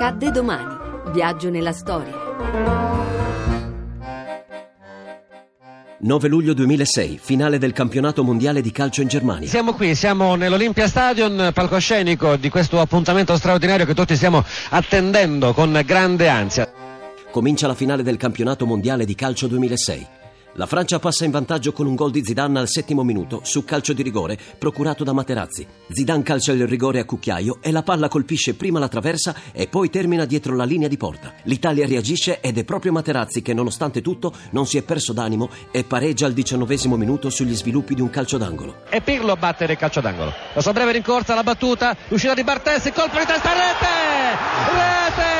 Accadde domani. Viaggio nella storia. 9 luglio 2006, finale del campionato mondiale di calcio in Germania. Siamo qui, siamo nell'Olympia Stadion, palcoscenico di questo appuntamento straordinario che tutti stiamo attendendo con grande ansia. Comincia la finale del campionato mondiale di calcio 2006. La Francia passa in vantaggio con un gol di Zidane al settimo minuto su calcio di rigore procurato da Materazzi. Zidane calcia il rigore a cucchiaio e la palla colpisce prima la traversa e poi termina dietro la linea di porta. L'Italia reagisce ed è proprio Materazzi che nonostante tutto non si è perso d'animo e pareggia al diciannovesimo minuto sugli sviluppi di un calcio d'angolo. E Pirlo a battere il calcio d'angolo. La sua breve rincorsa, la battuta, l'uscita di Bartesi, colpo di testa, rete! Rete!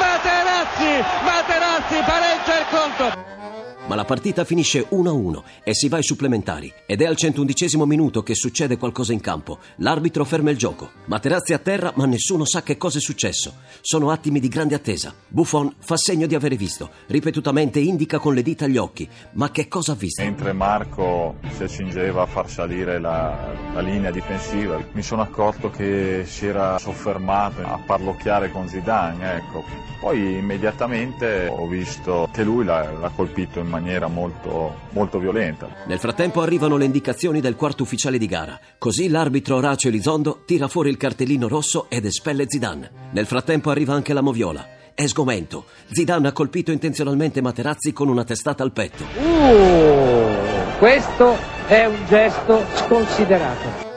Materazzi! Materazzi pareggia il conto! Ma la partita finisce 1-1 e si va ai supplementari. Ed è al 111 minuto che succede qualcosa in campo. L'arbitro ferma il gioco. Materazzi a terra, ma nessuno sa che cosa è successo. Sono attimi di grande attesa. Buffon fa segno di avere visto. Ripetutamente indica con le dita gli occhi. Ma che cosa ha visto? Mentre Marco si accingeva a far salire la, la linea difensiva, mi sono accorto che si era soffermato a parlocchiare con Zidane. Ecco. Poi immediatamente ho visto che lui l'ha, l'ha colpito in maniera maniera molto, molto violenta. Nel frattempo arrivano le indicazioni del quarto ufficiale di gara. Così l'arbitro Orazio Elizondo tira fuori il cartellino rosso ed espelle Zidane. Nel frattempo arriva anche la moviola. È sgomento. Zidane ha colpito intenzionalmente Materazzi con una testata al petto. Uh, questo è un gesto sconsiderato.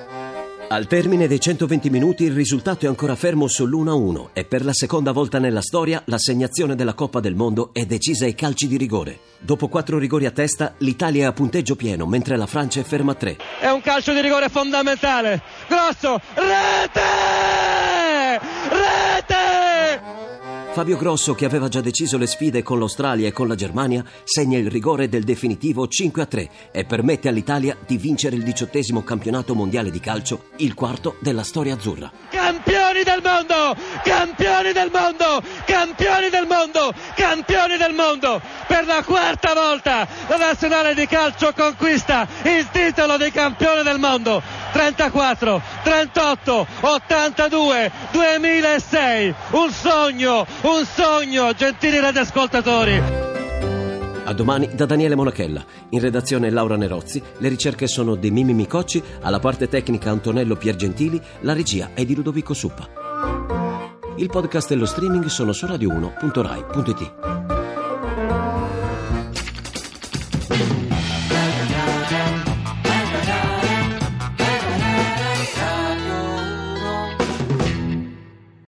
Al termine dei 120 minuti il risultato è ancora fermo sull'1-1 e per la seconda volta nella storia l'assegnazione della Coppa del Mondo è decisa ai calci di rigore. Dopo quattro rigori a testa l'Italia è a punteggio pieno mentre la Francia è ferma a tre. È un calcio di rigore fondamentale. Grosso, rete! Fabio Grosso, che aveva già deciso le sfide con l'Australia e con la Germania, segna il rigore del definitivo 5-3 e permette all'Italia di vincere il diciottesimo campionato mondiale di calcio, il quarto della storia azzurra. Campioni del mondo! Campioni del mondo! Campioni del mondo! Campioni del mondo! Per la quarta volta la nazionale di calcio conquista il titolo di campione del mondo! 34, 38, 82, 2006. Un sogno, un sogno, gentili radioascoltatori. A domani da Daniele Monachella. In redazione Laura Nerozzi. Le ricerche sono di Mimi Micocci, alla parte tecnica Antonello Piergentili, la regia è di Ludovico Suppa. Il podcast e lo streaming sono su radio1.rai.it.